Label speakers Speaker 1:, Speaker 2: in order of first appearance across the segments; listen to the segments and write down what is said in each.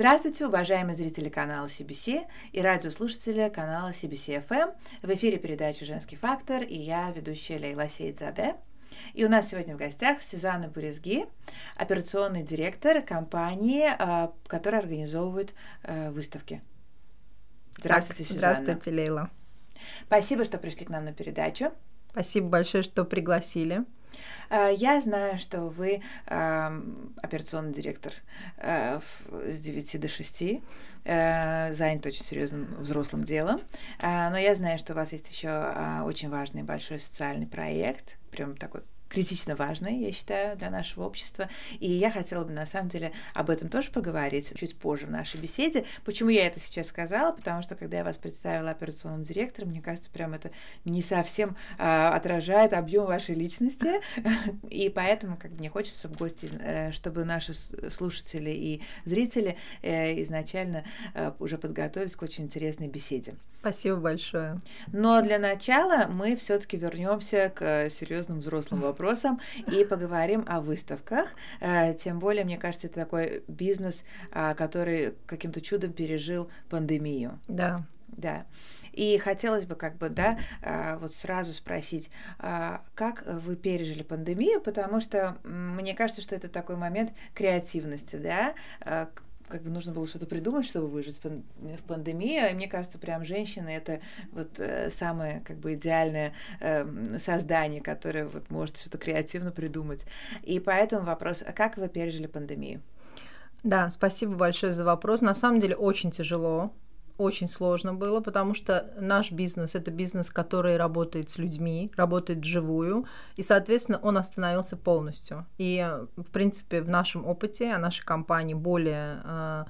Speaker 1: Здравствуйте, уважаемые зрители канала CBC и радиослушатели канала CBC FM. В эфире передача «Женский фактор» и я, ведущая Лейла Сейдзаде. И у нас сегодня в гостях Сюзанна Бурезги, операционный директор компании, а, которая организовывает а, выставки.
Speaker 2: Здравствуйте, Сюзанна. Здравствуйте, Лейла.
Speaker 1: Спасибо, что пришли к нам на передачу.
Speaker 2: Спасибо большое, что пригласили.
Speaker 1: А, я знаю, что вы операционный директор э, с 9 до 6, э, занят очень серьезным взрослым делом, но я знаю, что у вас есть еще очень важный большой социальный проект, прям такой критично важной, я считаю, для нашего общества. И я хотела бы, на самом деле, об этом тоже поговорить чуть позже в нашей беседе. Почему я это сейчас сказала? Потому что, когда я вас представила операционным директором, мне кажется, прям это не совсем а, отражает объем вашей личности. И поэтому, как мне хочется, чтобы гости, э, чтобы наши слушатели и зрители э, изначально э, уже подготовились к очень интересной беседе.
Speaker 2: Спасибо большое.
Speaker 1: Но для начала мы все-таки вернемся к серьезным взрослым вопросам и поговорим о выставках. Э, тем более, мне кажется, это такой бизнес, а, который каким-то чудом пережил пандемию.
Speaker 2: Да.
Speaker 1: Да. И хотелось бы как бы, да, а, вот сразу спросить, а, как вы пережили пандемию, потому что мне кажется, что это такой момент креативности, да, как бы нужно было что-то придумать, чтобы выжить в пандемии. И мне кажется, прям женщины это вот э, самое как бы идеальное э, создание, которое вот может что-то креативно придумать. И поэтому вопрос, а как вы пережили пандемию?
Speaker 2: Да, спасибо большое за вопрос. На самом деле очень тяжело очень сложно было, потому что наш бизнес это бизнес, который работает с людьми, работает вживую, и, соответственно, он остановился полностью. И, в принципе, в нашем опыте, о нашей компании более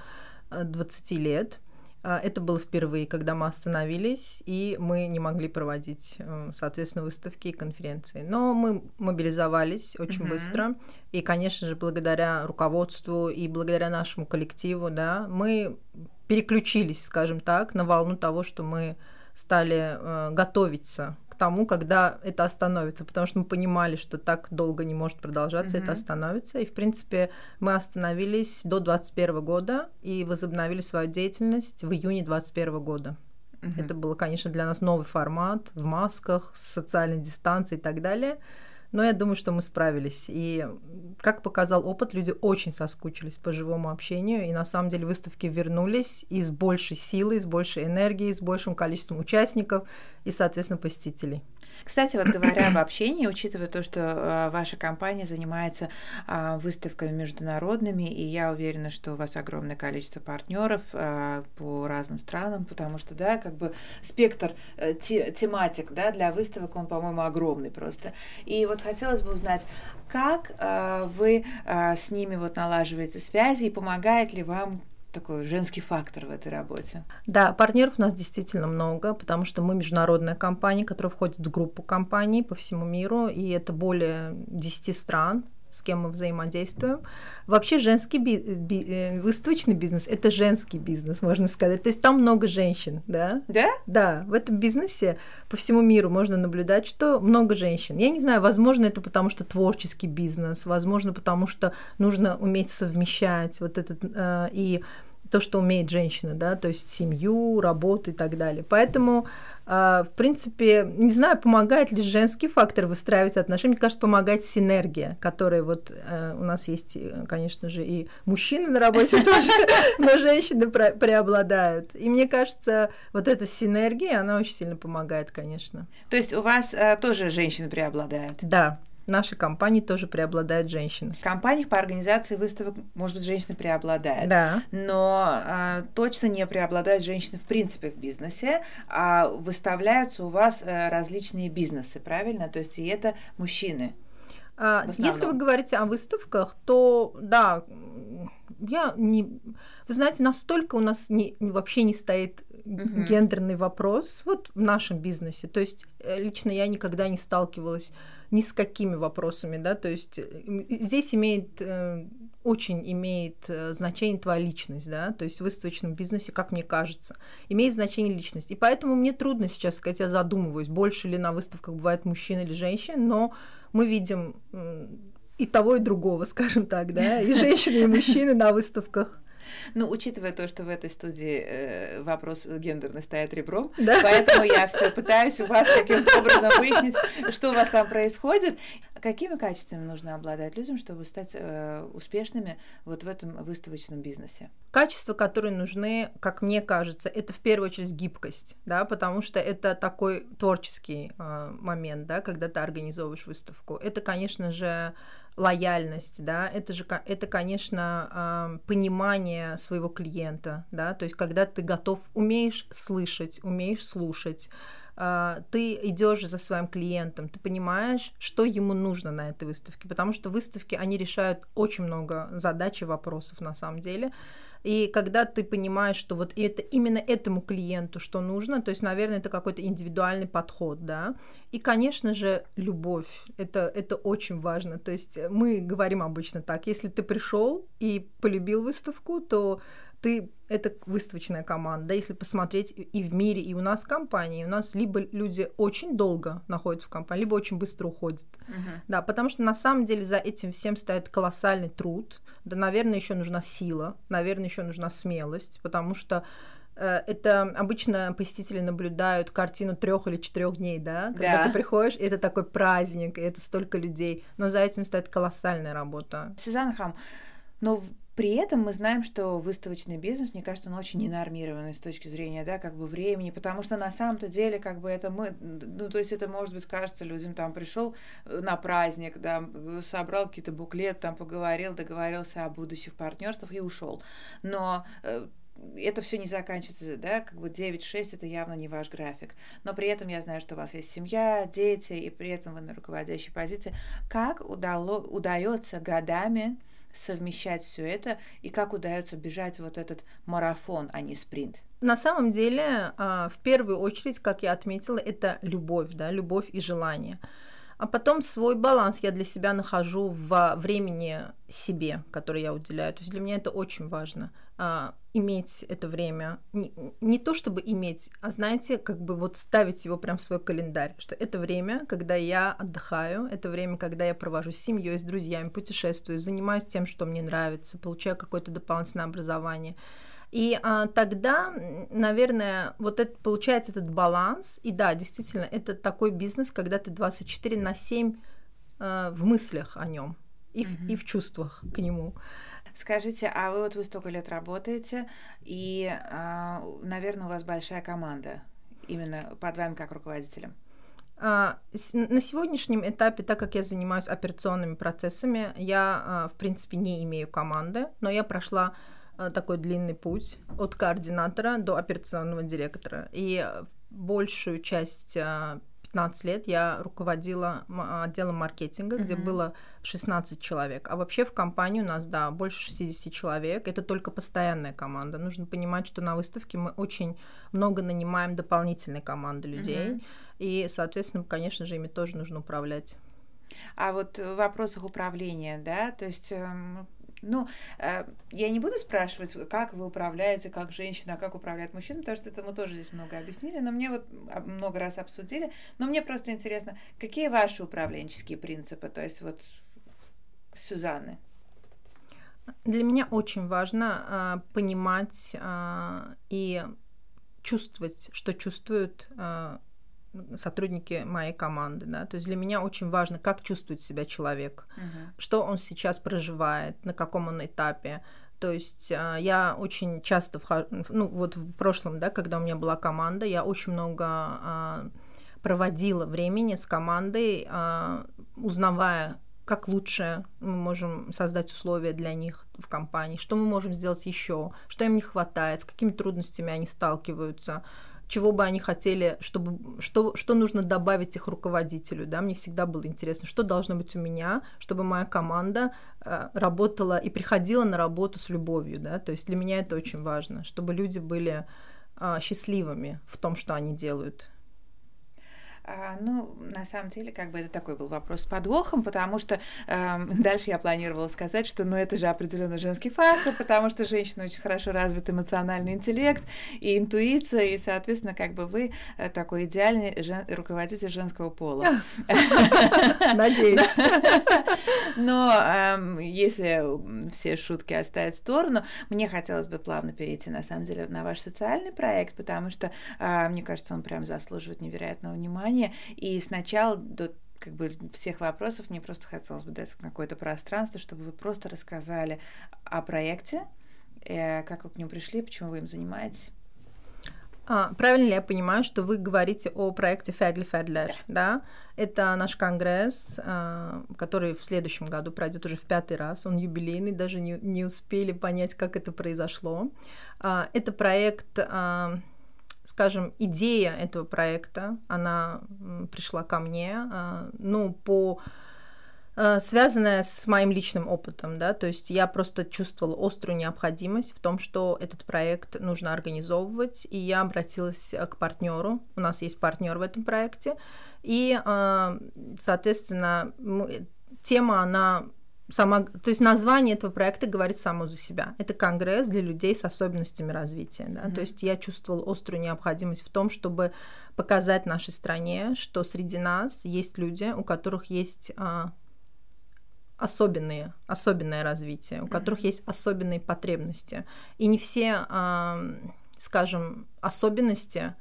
Speaker 2: 20 э, лет, это было впервые, когда мы остановились, и мы не могли проводить, э, соответственно, выставки и конференции. Но мы мобилизовались очень mm-hmm. быстро, и, конечно же, благодаря руководству и благодаря нашему коллективу, да, мы переключились, скажем так, на волну того, что мы стали э, готовиться тому, когда это остановится, потому что мы понимали, что так долго не может продолжаться, mm-hmm. это остановится. И, в принципе, мы остановились до 2021 года и возобновили свою деятельность в июне 2021 года. Mm-hmm. Это было, конечно, для нас новый формат в масках, с социальной дистанцией и так далее. Но я думаю, что мы справились. И, как показал опыт, люди очень соскучились по живому общению. И на самом деле выставки вернулись и с большей силой, с большей энергией, с большим количеством участников и, соответственно, посетителей.
Speaker 1: Кстати, вот говоря об общении, учитывая то, что э, ваша компания занимается э, выставками международными, и я уверена, что у вас огромное количество партнеров э, по разным странам, потому что, да, как бы спектр э, те, тематик, да, для выставок, он, по-моему, огромный просто. И вот хотелось бы узнать, как вы с ними вот налаживаете связи и помогает ли вам такой женский фактор в этой работе?
Speaker 2: Да, партнеров у нас действительно много, потому что мы международная компания, которая входит в группу компаний по всему миру, и это более 10 стран, с кем мы взаимодействуем. Вообще женский би- би- э, выставочный бизнес – это женский бизнес, можно сказать. То есть там много женщин, да?
Speaker 1: Да?
Speaker 2: Да, в этом бизнесе по всему миру можно наблюдать, что много женщин. Я не знаю, возможно, это потому что творческий бизнес, возможно, потому что нужно уметь совмещать вот этот э, и то, что умеет женщина, да, то есть семью, работу и так далее. Поэтому, в принципе, не знаю, помогает ли женский фактор выстраивать отношения. Мне кажется, помогает синергия, которая вот э, у нас есть, э, конечно же, и мужчины на работе тоже, но женщины преобладают. И мне кажется, вот эта синергия, она очень сильно помогает, конечно.
Speaker 1: То есть у вас э, тоже женщины преобладают?
Speaker 2: Да, нашей компании тоже преобладают женщины.
Speaker 1: В компаниях по организации выставок, может быть, женщины преобладают.
Speaker 2: Да.
Speaker 1: Но а, точно не преобладают женщины в принципе в бизнесе, а выставляются у вас а, различные бизнесы, правильно? То есть и это мужчины.
Speaker 2: А, если вы говорите о выставках, то да, я не... Вы знаете, настолько у нас не, вообще не стоит uh-huh. гендерный вопрос вот в нашем бизнесе. То есть э, лично я никогда не сталкивалась ни с какими вопросами, да, то есть э, здесь имеет э, очень имеет значение твоя личность, да, то есть в выставочном бизнесе, как мне кажется, имеет значение личность. И поэтому мне трудно сейчас сказать, я задумываюсь, больше ли на выставках бывает мужчин или женщин, но мы видим и того, и другого, скажем так, да, и женщины, и мужчины на выставках.
Speaker 1: Ну, учитывая то, что в этой студии э, вопрос гендерный стоит ребром, да? поэтому я все пытаюсь у вас каким-то образом выяснить, что у вас там происходит. Какими качествами нужно обладать людям, чтобы стать э, успешными вот в этом выставочном бизнесе?
Speaker 2: Качества, которые нужны, как мне кажется, это в первую очередь гибкость, да, потому что это такой творческий э, момент, да, когда ты организовываешь выставку. Это, конечно же, лояльность, да, это же, это, конечно, понимание своего клиента, да, то есть когда ты готов, умеешь слышать, умеешь слушать, а, ты идешь за своим клиентом, ты понимаешь, что ему нужно на этой выставке, потому что выставки, они решают очень много задач и вопросов на самом деле, и когда ты понимаешь, что вот это именно этому клиенту что нужно, то есть, наверное, это какой-то индивидуальный подход, да. И, конечно же, любовь. Это, это очень важно. То есть мы говорим обычно так, если ты пришел и полюбил выставку, то ты это выставочная команда. Если посмотреть и в мире, и у нас в компании, у нас либо люди очень долго находятся в компании, либо очень быстро уходят. Uh-huh. Да, потому что на самом деле за этим всем стоит колоссальный труд. Да, наверное, еще нужна сила, наверное, еще нужна смелость, потому что э, это обычно посетители наблюдают картину трех или четырех дней, да, когда да. ты приходишь, это такой праздник, и это столько людей, но за этим стоит колоссальная работа.
Speaker 1: Сюзанна Хам, но при этом мы знаем, что выставочный бизнес, мне кажется, он очень ненормированный с точки зрения, да, как бы времени, потому что на самом-то деле, как бы это мы, ну, то есть это, может быть, кажется людям, там, пришел э, на праздник, да, собрал какие-то буклет, там, поговорил, договорился о будущих партнерствах и ушел. Но э, это все не заканчивается, да, как бы 9-6 это явно не ваш график. Но при этом я знаю, что у вас есть семья, дети, и при этом вы на руководящей позиции. Как удало, удается годами совмещать все это и как удается бежать вот этот марафон, а не спринт?
Speaker 2: На самом деле, а, в первую очередь, как я отметила, это любовь, да, любовь и желание. А потом свой баланс я для себя нахожу в времени себе, которое я уделяю. То есть для меня это очень важно а, иметь это время. Не, не то чтобы иметь, а знаете, как бы вот ставить его прям в свой календарь, что это время, когда я отдыхаю, это время, когда я провожу с семьей, с друзьями, путешествую, занимаюсь тем, что мне нравится, получаю какое-то дополнительное образование. И а, тогда, наверное, вот это получается этот баланс. И да, действительно, это такой бизнес, когда ты 24 на 7 а, в мыслях о нем и, mm-hmm. в, и в чувствах к нему.
Speaker 1: Скажите, а вы вот вы столько лет работаете, и, а, наверное, у вас большая команда именно под вами как руководителем?
Speaker 2: А, на сегодняшнем этапе, так как я занимаюсь операционными процессами, я, а, в принципе, не имею команды, но я прошла Э, такой длинный путь от координатора до операционного директора. И большую часть 15 э, лет я руководила отделом маркетинга, mm-hmm. где было 16 человек. А вообще в компании у нас, да, больше 60 человек. Это только постоянная команда. Нужно понимать, что на выставке мы очень много нанимаем дополнительной команды людей. Mm-hmm. И, соответственно, конечно же, ими тоже нужно управлять.
Speaker 1: А вот в вопросах управления, да, то есть эм, ну, э, я не буду спрашивать, как вы управляете, как женщина, а как управляет мужчина, потому что это мы тоже здесь много объяснили, но мне вот много раз обсудили. Но мне просто интересно, какие ваши управленческие принципы, то есть вот Сюзанны?
Speaker 2: Для меня очень важно а, понимать а, и чувствовать, что чувствуют а, сотрудники моей команды, да, то есть для меня очень важно, как чувствует себя человек, uh-huh. что он сейчас проживает, на каком он этапе, то есть а, я очень часто вхожу, ну вот в прошлом, да, когда у меня была команда, я очень много а, проводила времени с командой, а, узнавая, как лучше мы можем создать условия для них в компании, что мы можем сделать еще, что им не хватает, с какими трудностями они сталкиваются, чего бы они хотели, чтобы, что, что нужно добавить их руководителю, да, мне всегда было интересно, что должно быть у меня, чтобы моя команда э, работала и приходила на работу с любовью, да, то есть для меня это очень важно, чтобы люди были э, счастливыми в том, что они делают.
Speaker 1: А, ну, на самом деле, как бы это такой был вопрос с подвохом, потому что э, дальше я планировала сказать, что, ну, это же определенно женский фактор, потому что женщина очень хорошо развит эмоциональный интеллект и интуиция, и, соответственно, как бы вы э, такой идеальный жен... руководитель женского пола.
Speaker 2: Надеюсь.
Speaker 1: Но э, если все шутки оставить в сторону, мне хотелось бы плавно перейти, на самом деле, на ваш социальный проект, потому что, э, мне кажется, он прям заслуживает невероятного внимания. И сначала до как бы всех вопросов мне просто хотелось бы дать какое-то пространство, чтобы вы просто рассказали о проекте, э, как вы к нему пришли, почему вы им занимаетесь.
Speaker 2: А, правильно ли я понимаю, что вы говорите о проекте Федли Федлер, да. Это наш конгресс, а, который в следующем году пройдет уже в пятый раз. Он юбилейный, даже не, не успели понять, как это произошло. А, это проект, а, скажем, идея этого проекта, она пришла ко мне, а, ну, по Э, связанная с моим личным опытом, да, то есть я просто чувствовала острую необходимость в том, что этот проект нужно организовывать, и я обратилась э, к партнеру, у нас есть партнер в этом проекте, и, э, соответственно, тема, она сама, то есть название этого проекта говорит само за себя. Это конгресс для людей с особенностями развития. Да? Mm-hmm. То есть я чувствовала острую необходимость в том, чтобы показать нашей стране, что среди нас есть люди, у которых есть особенные, особенное развитие, у которых есть особенные потребности. И не все, скажем, особенности,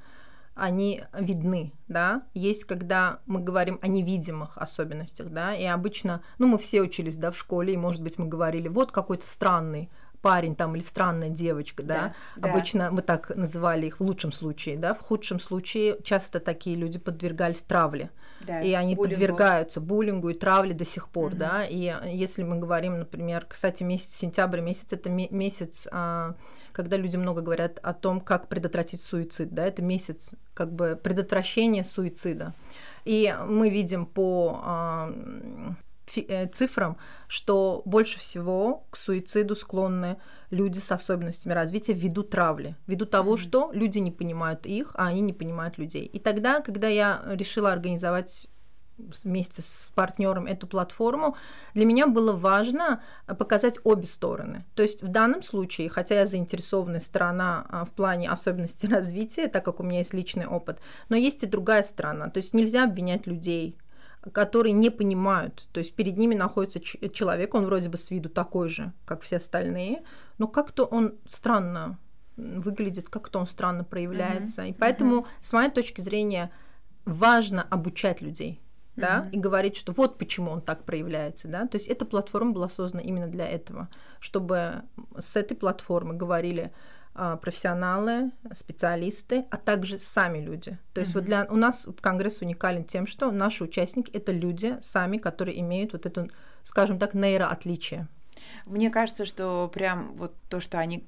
Speaker 2: они видны, да, есть, когда мы говорим о невидимых особенностях, да, и обычно, ну, мы все учились, да, в школе, и, может быть, мы говорили, вот какой-то странный парень там или странная девочка, да, да обычно да. мы так называли их в лучшем случае, да, в худшем случае часто такие люди подвергались травле, да, и они буллингу. подвергаются буллингу и травле до сих пор, угу. да, и если мы говорим, например, кстати, месяц сентябрь месяц это месяц а, когда люди много говорят о том, как предотвратить суицид, да, это месяц как бы предотвращения суицида. И мы видим по а, Э, цифрам, что больше всего к суициду склонны люди с особенностями развития ввиду травли, ввиду того, что люди не понимают их, а они не понимают людей. И тогда, когда я решила организовать вместе с партнером эту платформу, для меня было важно показать обе стороны. То есть в данном случае, хотя я заинтересованная сторона а, в плане особенностей развития, так как у меня есть личный опыт, но есть и другая сторона. То есть нельзя обвинять людей которые не понимают. То есть перед ними находится человек, он вроде бы с виду такой же, как все остальные, но как-то он странно выглядит, как-то он странно проявляется. Mm-hmm. И поэтому, mm-hmm. с моей точки зрения, важно обучать людей. Да, mm-hmm. и говорить, что вот почему он так проявляется, да, то есть эта платформа была создана именно для этого, чтобы с этой платформы говорили, профессионалы, специалисты, а также сами люди. То есть mm-hmm. вот для у нас конгресс уникален тем, что наши участники это люди сами, которые имеют вот это, скажем так, нейроотличие.
Speaker 1: Мне кажется, что прям вот то, что они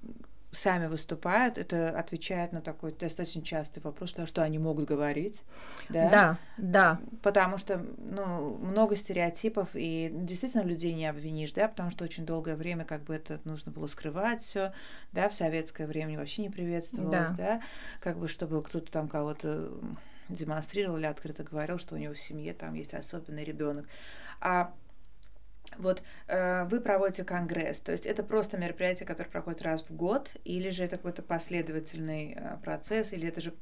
Speaker 1: сами выступают, это отвечает на такой достаточно частый вопрос, что, что они могут говорить.
Speaker 2: Да? да, да.
Speaker 1: Потому что ну, много стереотипов, и действительно людей не обвинишь, да, потому что очень долгое время как бы это нужно было скрывать все, да, в советское время вообще не приветствовалось, да, да как бы чтобы кто-то там кого-то демонстрировал или открыто говорил, что у него в семье там есть особенный ребенок. А вот э, вы проводите конгресс, то есть это просто мероприятие, которое проходит раз в год, или же это какой-то последовательный э, процесс, или это же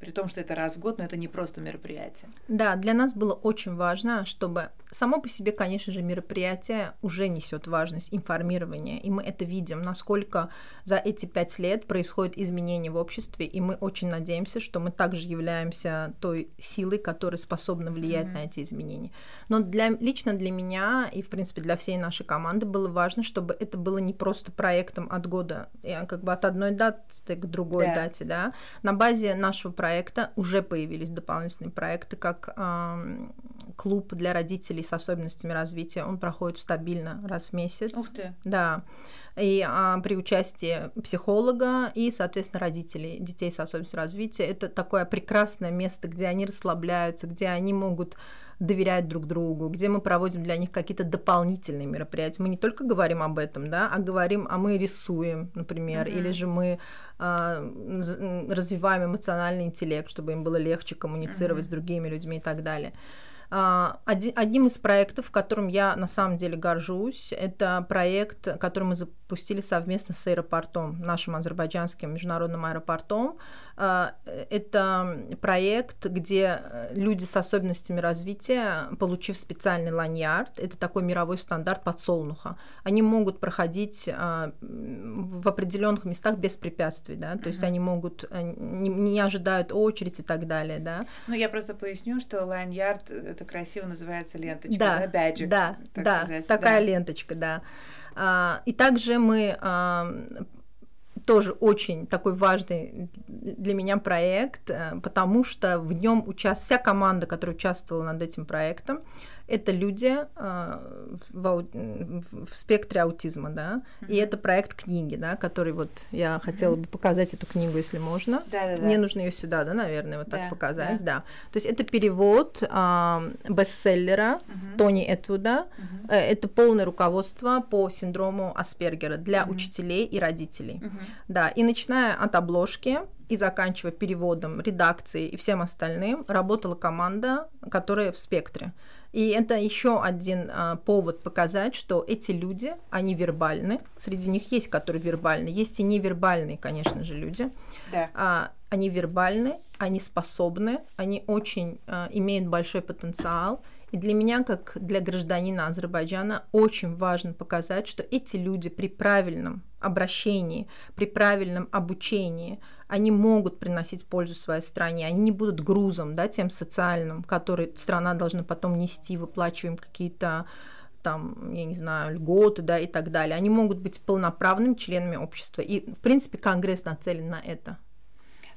Speaker 1: при том, что это раз в год, но это не просто мероприятие.
Speaker 2: Да, для нас было очень важно, чтобы само по себе, конечно же, мероприятие уже несет важность информирования, и мы это видим, насколько за эти пять лет происходит изменение в обществе, и мы очень надеемся, что мы также являемся той силой, которая способна влиять mm-hmm. на эти изменения. Но для, лично для меня и, в принципе, для всей нашей команды было важно, чтобы это было не просто проектом от года, как бы от одной даты к другой yeah. дате, да. На базе нашего проекта проекта уже появились дополнительные проекты, как э, клуб для родителей с особенностями развития. Он проходит стабильно раз в месяц.
Speaker 1: Ух ты!
Speaker 2: Да. И а, при участии психолога и, соответственно, родителей детей с особенностями развития. Это такое прекрасное место, где они расслабляются, где они могут доверять друг другу, где мы проводим для них какие-то дополнительные мероприятия. Мы не только говорим об этом, да, а говорим, а мы рисуем, например, mm-hmm. или же мы э, развиваем эмоциональный интеллект, чтобы им было легче коммуницировать mm-hmm. с другими людьми и так далее. А, одним из проектов, которым я на самом деле горжусь, это проект, который мы запустили совместно с аэропортом, нашим азербайджанским международным аэропортом. А, это проект, где люди с особенностями развития, получив специальный ланьярд, это такой мировой стандарт подсолнуха, они могут проходить а, в определенных местах без препятствий, да, то есть они могут, э, не, не ожидают очередь и так далее, да.
Speaker 1: Ну, я просто поясню, что ланьярд это красиво называется ленточка, да, да, badge,
Speaker 2: да, да, сказать, такая да. ленточка, да. А, и также мы а, тоже очень такой важный для меня проект, э, потому что в нем участвует вся команда, которая участвовала над этим проектом, это люди э, в, в спектре аутизма, да, mm-hmm. и это проект книги, да, который вот я mm-hmm. хотела бы показать эту книгу, если можно.
Speaker 1: Да-да-да.
Speaker 2: Мне нужно ее сюда, да, наверное, вот так да, показать, да. да. То есть это перевод э, бестселлера mm-hmm. Тони Этвуда. Mm-hmm. Это полное руководство по синдрому Аспергера для mm-hmm. учителей и родителей. Mm-hmm. Да, и начиная от обложки и заканчивая переводом, редакцией и всем остальным, работала команда, которая в спектре. И это еще один а, повод показать, что эти люди, они вербальны. Среди них есть, которые вербальны, есть и невербальные, конечно же, люди.
Speaker 1: Да.
Speaker 2: А, они вербальны, они способны, они очень а, имеют большой потенциал. И для меня, как для гражданина Азербайджана, очень важно показать, что эти люди при правильном обращении, при правильном обучении, они могут приносить пользу своей стране, они не будут грузом, да, тем социальным, который страна должна потом нести, выплачиваем какие-то там, я не знаю, льготы, да, и так далее. Они могут быть полноправными членами общества. И, в принципе, Конгресс нацелен на это.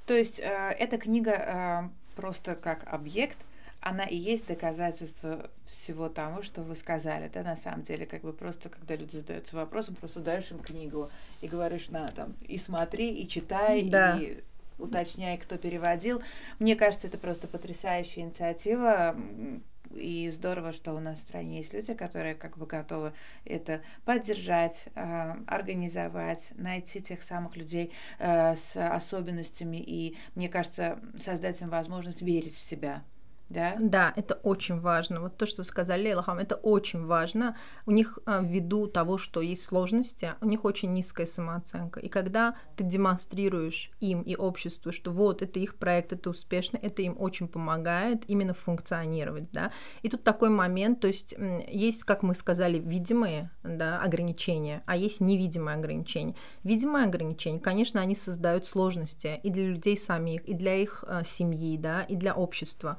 Speaker 1: То есть э, эта книга э, просто как объект – она и есть доказательство всего тому, что вы сказали, да, на самом деле, как бы просто, когда люди задаются вопросом, просто даешь им книгу и говоришь, на, там, и смотри, и читай, да. и уточняй, кто переводил. Мне кажется, это просто потрясающая инициатива, и здорово, что у нас в стране есть люди, которые как бы готовы это поддержать, а, организовать, найти тех самых людей а, с особенностями и, мне кажется, создать им возможность верить в себя, да?
Speaker 2: Да, это очень важно. Вот то, что вы сказали, Илхам, это очень важно. У них а, ввиду того, что есть сложности, у них очень низкая самооценка. И когда ты демонстрируешь им и обществу, что вот это их проект, это успешно, это им очень помогает именно функционировать, да. И тут такой момент, то есть есть, как мы сказали, видимые да, ограничения, а есть невидимые ограничения. Видимые ограничения, конечно, они создают сложности и для людей самих, и для их э, семьи, да, и для общества.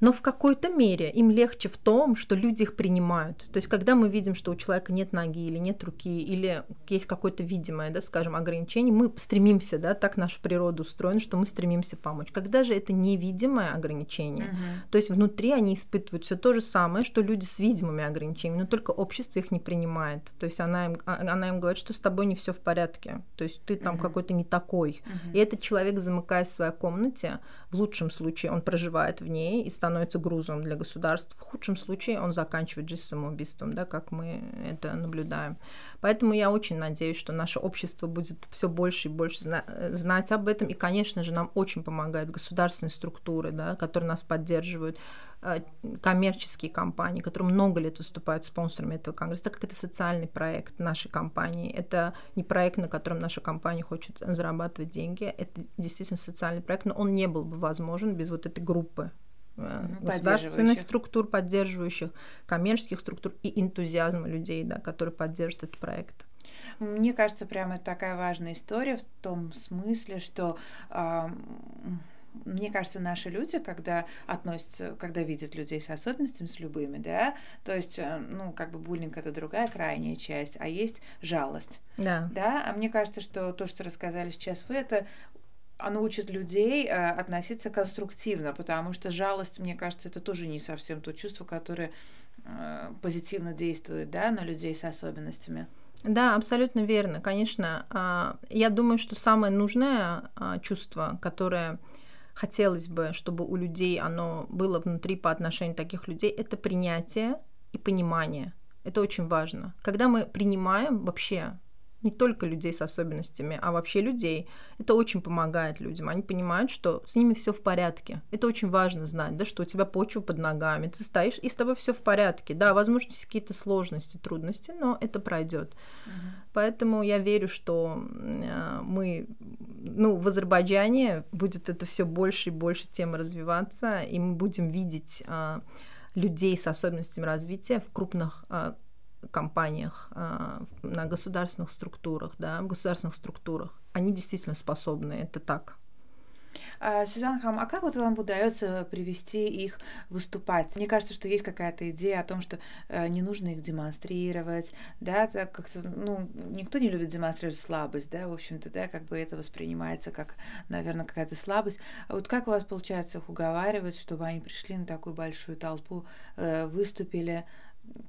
Speaker 2: Но в какой-то мере им легче в том, что люди их принимают. То есть, когда мы видим, что у человека нет ноги или нет руки, или есть какое-то видимое, да, скажем, ограничение, мы стремимся, да, так наша природа устроена, что мы стремимся помочь. Когда же это невидимое ограничение, uh-huh. то есть внутри они испытывают все то же самое, что люди с видимыми ограничениями, но только общество их не принимает. То есть она им, а, она им говорит, что с тобой не все в порядке, то есть ты там uh-huh. какой-то не такой. Uh-huh. И этот человек, замыкаясь в своей комнате, в лучшем случае он проживает в ней и становится грузом для государства. В худшем случае он заканчивает жизнь самоубийством, да, как мы это наблюдаем. Поэтому я очень надеюсь, что наше общество будет все больше и больше зна- знать об этом. И, конечно же, нам очень помогают государственные структуры, да, которые нас поддерживают, э, коммерческие компании, которые много лет выступают спонсорами этого конгресса, так как это социальный проект нашей компании. Это не проект, на котором наша компания хочет зарабатывать деньги. Это действительно социальный проект, но он не был бы возможен без вот этой группы Э, государственных структур, поддерживающих, коммерческих структур и энтузиазма людей, да, которые поддерживают этот проект.
Speaker 1: Мне кажется, прямо такая важная история в том смысле, что э, мне кажется, наши люди, когда относятся, когда видят людей с особенностями, с любыми, да, то есть, э, ну, как бы буллинг это другая крайняя часть, а есть жалость.
Speaker 2: Да.
Speaker 1: Да, а мне кажется, что то, что рассказали сейчас вы, это оно учит людей э, относиться конструктивно, потому что жалость, мне кажется, это тоже не совсем то чувство, которое э, позитивно действует да, на людей с особенностями.
Speaker 2: Да, абсолютно верно. Конечно, э, я думаю, что самое нужное э, чувство, которое хотелось бы, чтобы у людей оно было внутри по отношению таких людей, это принятие и понимание. Это очень важно. Когда мы принимаем вообще не только людей с особенностями, а вообще людей. Это очень помогает людям. Они понимают, что с ними все в порядке. Это очень важно знать, да, что у тебя почва под ногами, ты стоишь, и с тобой все в порядке. Да, возможно, есть какие-то сложности, трудности, но это пройдет. Uh-huh. Поэтому я верю, что э, мы, ну, в Азербайджане будет это все больше и больше тема развиваться, и мы будем видеть э, людей с особенностями развития в крупных э, компаниях, а, на государственных структурах, да, в государственных структурах, они действительно способны, это так.
Speaker 1: А, Сюзан Хам, а как вот вам удается привести их выступать? Мне кажется, что есть какая-то идея о том, что э, не нужно их демонстрировать, да, так как-то, ну, никто не любит демонстрировать слабость, да, в общем-то, да, как бы это воспринимается как, наверное, какая-то слабость. А вот как у вас получается их уговаривать, чтобы они пришли на такую большую толпу, э, выступили,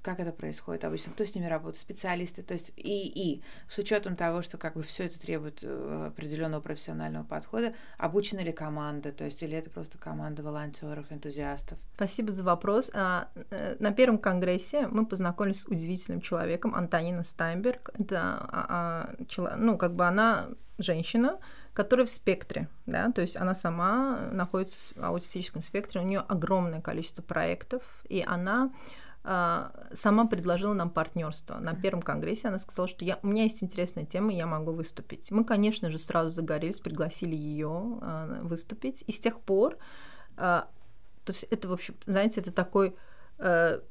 Speaker 1: как это происходит обычно, кто с ними работает, специалисты, то есть и, и с учетом того, что как бы все это требует э, определенного профессионального подхода, обучена ли команда, то есть или это просто команда волонтеров, энтузиастов?
Speaker 2: Спасибо за вопрос. А, э, на первом конгрессе мы познакомились с удивительным человеком Антонина Стайнберг. Это, а, а, ну, как бы она женщина, которая в спектре, да, то есть она сама находится в аутистическом спектре, у нее огромное количество проектов, и она сама предложила нам партнерство. На первом конгрессе она сказала, что я, у меня есть интересная тема, я могу выступить. Мы, конечно же, сразу загорелись, пригласили ее а, выступить. И с тех пор, а, то есть это, в общем, знаете, это такой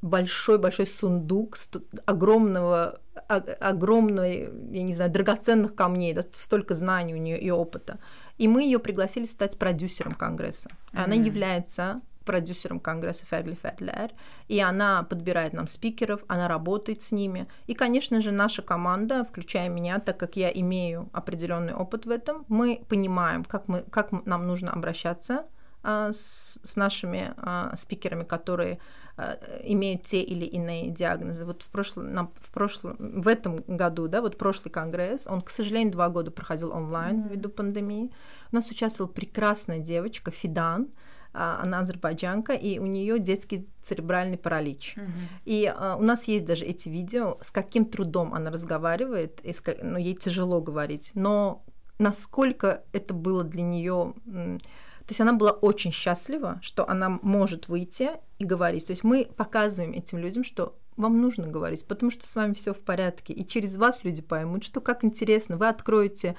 Speaker 2: большой-большой сундук огромного, огромной, я не знаю, драгоценных камней, да, столько знаний у нее и опыта. И мы ее пригласили стать продюсером Конгресса. Mm-hmm. Она является продюсером Конгресса Ферли Федлер, и она подбирает нам спикеров, она работает с ними. И, конечно же, наша команда, включая меня, так как я имею определенный опыт в этом, мы понимаем, как, мы, как нам нужно обращаться а, с, с нашими а, спикерами, которые а, имеют те или иные диагнозы. Вот в прошлом, на, в прошлом, в этом году, да, вот прошлый конгресс, он, к сожалению, два года проходил онлайн mm-hmm. ввиду пандемии. У нас участвовала прекрасная девочка Фидан, а, она азербайджанка, и у нее детский церебральный паралич. Угу. И а, у нас есть даже эти видео, с каким трудом она разговаривает, и с, ну, ей тяжело говорить, но насколько это было для нее... То есть она была очень счастлива, что она может выйти и говорить. То есть мы показываем этим людям, что вам нужно говорить, потому что с вами все в порядке. И через вас люди поймут, что как интересно, вы откроете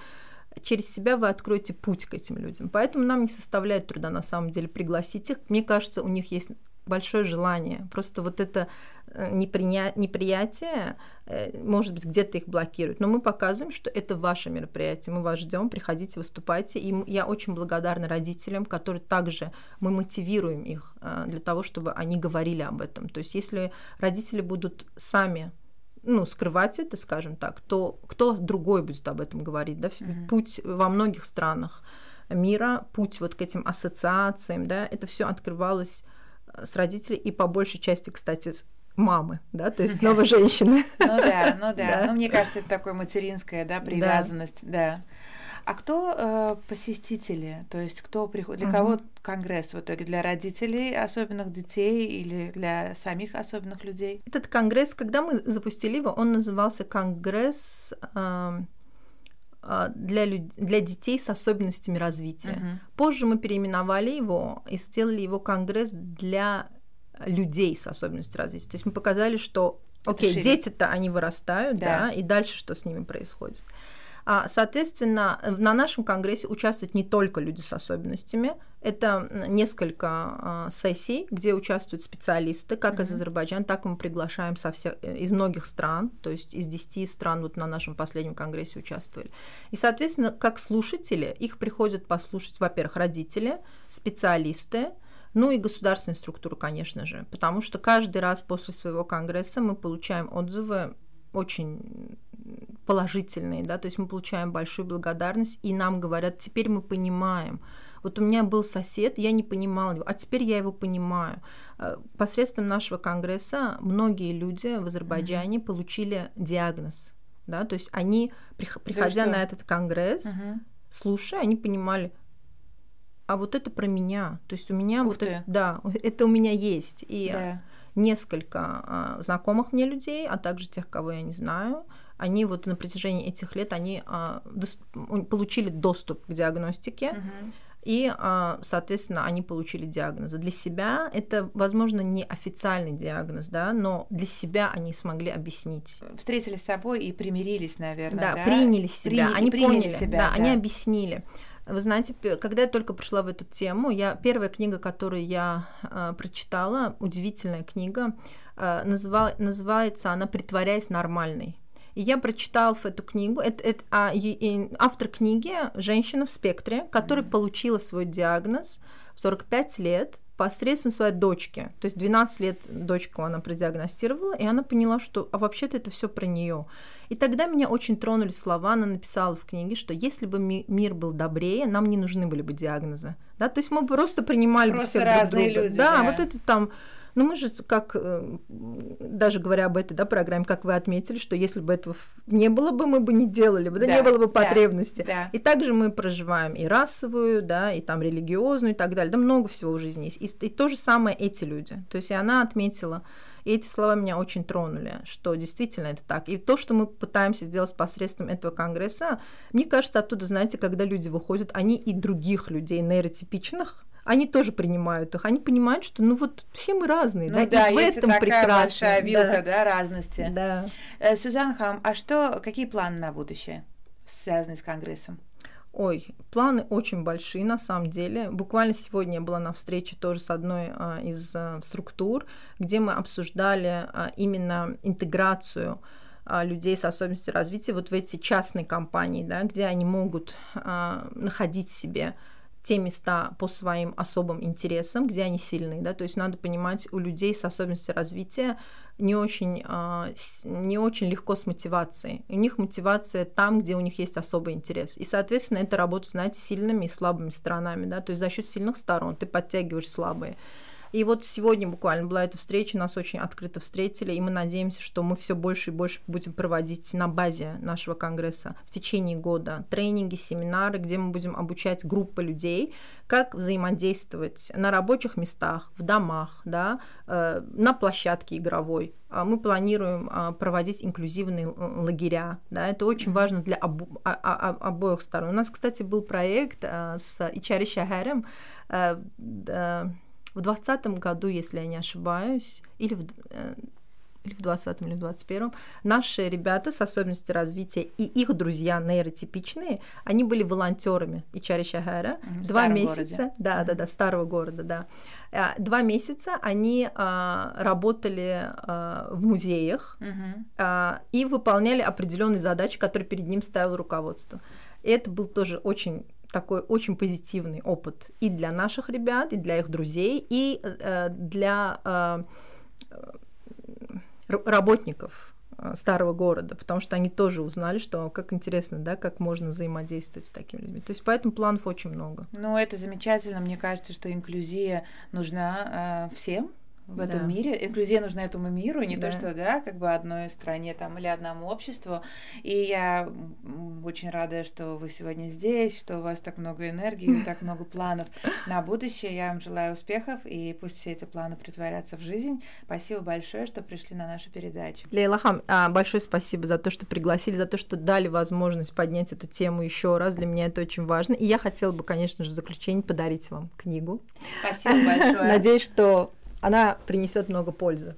Speaker 2: через себя вы откроете путь к этим людям. Поэтому нам не составляет труда на самом деле пригласить их. Мне кажется, у них есть большое желание. Просто вот это э, неприня... неприятие, э, может быть, где-то их блокирует. Но мы показываем, что это ваше мероприятие. Мы вас ждем, приходите, выступайте. И я очень благодарна родителям, которые также мы мотивируем их э, для того, чтобы они говорили об этом. То есть если родители будут сами ну, скрывать это, скажем так, то кто другой будет об этом говорить, да, mm-hmm. путь во многих странах мира, путь вот к этим ассоциациям, да, это все открывалось э, с родителей и по большей части, кстати, с мамы, да, то есть снова женщины.
Speaker 1: Ну да, ну да, ну мне кажется, это такая материнская, да, привязанность, да. А кто э, посетители? То есть кто приходит? Для угу. кого конгресс в итоге? Для родителей особенных детей или для самих особенных людей?
Speaker 2: Этот конгресс, когда мы запустили его, он назывался конгресс э, для, люд... для детей с особенностями развития. Угу. Позже мы переименовали его и сделали его конгресс для людей с особенностями развития. То есть мы показали, что окей, дети-то они вырастают, да. да, и дальше что с ними происходит. А, соответственно, на нашем конгрессе участвуют не только люди с особенностями, это несколько а, сессий, где участвуют специалисты, как mm-hmm. из Азербайджана, так и мы приглашаем со всех, э, из многих стран, то есть из 10 стран вот на нашем последнем конгрессе участвовали. И, соответственно, как слушатели, их приходят послушать, во-первых, родители, специалисты, ну и государственные структуры, конечно же, потому что каждый раз после своего конгресса мы получаем отзывы очень положительные, да, то есть мы получаем большую благодарность, и нам говорят, теперь мы понимаем. Вот у меня был сосед, я не понимала его, а теперь я его понимаю. Э, посредством нашего конгресса многие люди в Азербайджане mm-hmm. получили диагноз, да, то есть они, приходя на этот конгресс, mm-hmm. слушая, они понимали, а вот это про меня. То есть у меня
Speaker 1: Ух
Speaker 2: вот
Speaker 1: ты.
Speaker 2: это, да, это у меня есть. И
Speaker 1: Да.
Speaker 2: Несколько а, знакомых мне людей, а также тех, кого я не знаю, они вот на протяжении этих лет они а, получили доступ к диагностике.
Speaker 1: Мгм.
Speaker 2: И, а, соответственно, они получили диагнозы. Для себя это, возможно, не официальный диагноз, да, но для себя они смогли объяснить.
Speaker 1: Встретились с собой и примирились, наверное,
Speaker 2: Да,
Speaker 1: да?
Speaker 2: приняли себя,
Speaker 1: Приня-
Speaker 2: они
Speaker 1: приняли
Speaker 2: поняли,
Speaker 1: себя,
Speaker 2: да, они
Speaker 1: да.
Speaker 2: объяснили. Вы знаете, когда я только пришла в эту тему, я первая книга, которую я а, прочитала, удивительная книга, а, называ- называется она "Притворяясь нормальной". И я прочитала эту книгу. Это, это- а, и- и автор книги женщина в спектре, которая получила свой диагноз в 45 лет посредством своей дочки. То есть 12 лет дочку она продиагностировала, и она поняла, что а вообще-то это все про нее. И тогда меня очень тронули слова, она написала в книге, что если бы ми- мир был добрее, нам не нужны были бы диагнозы. Да? То есть мы просто принимали бы
Speaker 1: Просто
Speaker 2: всех друг
Speaker 1: разные
Speaker 2: друга.
Speaker 1: люди,
Speaker 2: да,
Speaker 1: да.
Speaker 2: вот это там ну, мы же, как, э, даже говоря об этой да, программе, как вы отметили, что если бы этого не было бы, мы бы не делали бы, да,
Speaker 1: Да,
Speaker 2: не было бы
Speaker 1: да,
Speaker 2: потребности.
Speaker 1: да.
Speaker 2: И также мы проживаем и расовую, да, и там религиозную и так далее. Да, много всего в жизни есть. И, и то же самое эти люди. То есть и она отметила, и эти слова меня очень тронули, что действительно это так. И то, что мы пытаемся сделать посредством этого конгресса, мне кажется, оттуда, знаете, когда люди выходят, они и других людей нейротипичных, они тоже принимают их. Они понимают, что ну вот все мы разные,
Speaker 1: Ну
Speaker 2: да,
Speaker 1: да,
Speaker 2: и в этом
Speaker 1: такая
Speaker 2: прекрасно.
Speaker 1: большая вилка,
Speaker 2: да.
Speaker 1: да, разности.
Speaker 2: Да.
Speaker 1: Э, Сюзан Хам, а что, какие планы на будущее, связанные с Конгрессом?
Speaker 2: Ой, планы очень большие на самом деле. Буквально сегодня я была на встрече тоже с одной а, из а, структур, где мы обсуждали а, именно интеграцию а, людей с особенностями развития вот в эти частные компании, да, где они могут а, находить себе те места по своим особым интересам, где они сильны, да, то есть надо понимать, у людей с особенностями развития не очень, а, не очень легко с мотивацией. У них мотивация там, где у них есть особый интерес. И, соответственно, это работа, знаете, сильными и слабыми сторонами, да, то есть за счет сильных сторон ты подтягиваешь слабые. И вот сегодня буквально была эта встреча, нас очень открыто встретили, и мы надеемся, что мы все больше и больше будем проводить на базе нашего конгресса в течение года тренинги, семинары, где мы будем обучать группы людей, как взаимодействовать на рабочих местах, в домах, да, э, на площадке игровой. А Мы планируем а, проводить инклюзивные лагеря. Да, это очень важно для обо- а- обоих сторон. У нас, кстати, был проект а, с Ичари Шахарем э, в 2020 году, если я не ошибаюсь, или в, э, или в 20 или в 21 наши ребята с особенностью развития и их друзья нейротипичные, они были волонтерами Ичари Шахара.
Speaker 1: В
Speaker 2: Два месяца,
Speaker 1: городе.
Speaker 2: да, да, да, старого города, да. А, Два месяца они а, работали а, в музеях
Speaker 1: Мгм.
Speaker 2: а, и выполняли определенные задачи, которые перед ним ставило руководство. И это был тоже очень такой очень позитивный опыт и для наших ребят, и для их друзей, и э, для э, р- работников э, старого города, потому что они тоже узнали, что как интересно, да, как можно взаимодействовать с такими людьми. То есть поэтому планов очень много.
Speaker 1: Ну, это замечательно. Мне кажется, что инклюзия нужна э, всем в этом
Speaker 2: Да.
Speaker 1: мире. Инклюзия нужна этому миру, не
Speaker 2: Да.
Speaker 1: то, что, да, как бы одной стране там или одному обществу. И я очень рада, что вы сегодня здесь, что у вас так много энергии, так много планов на будущее. Я вам желаю успехов, и пусть все эти планы притворятся в жизнь. Спасибо большое, что пришли на нашу передачу.
Speaker 2: Лейлахам, а, большое спасибо за то, что пригласили, за то, что дали возможность поднять эту тему еще раз. Для меня это очень важно. И я хотела бы, конечно же, в заключение подарить вам книгу.
Speaker 1: Спасибо большое.
Speaker 2: Надеюсь, что она принесет много пользы.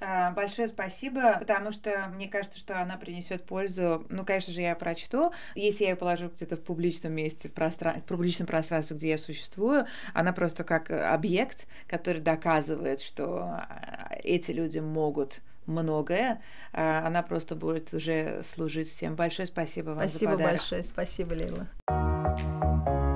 Speaker 1: А, Большое спасибо, потому что мне кажется, что она принесет пользу. Ну, конечно же, я прочту. Если я ее положу где-то в публичном месте, в, простран... в публичном пространстве, где я существую, она просто как объект, который доказывает, что а, эти люди могут многое, а, она просто будет уже служить всем. Большое спасибо вам
Speaker 2: Спасибо
Speaker 1: за подарок.
Speaker 2: большое. Спасибо, Лейла.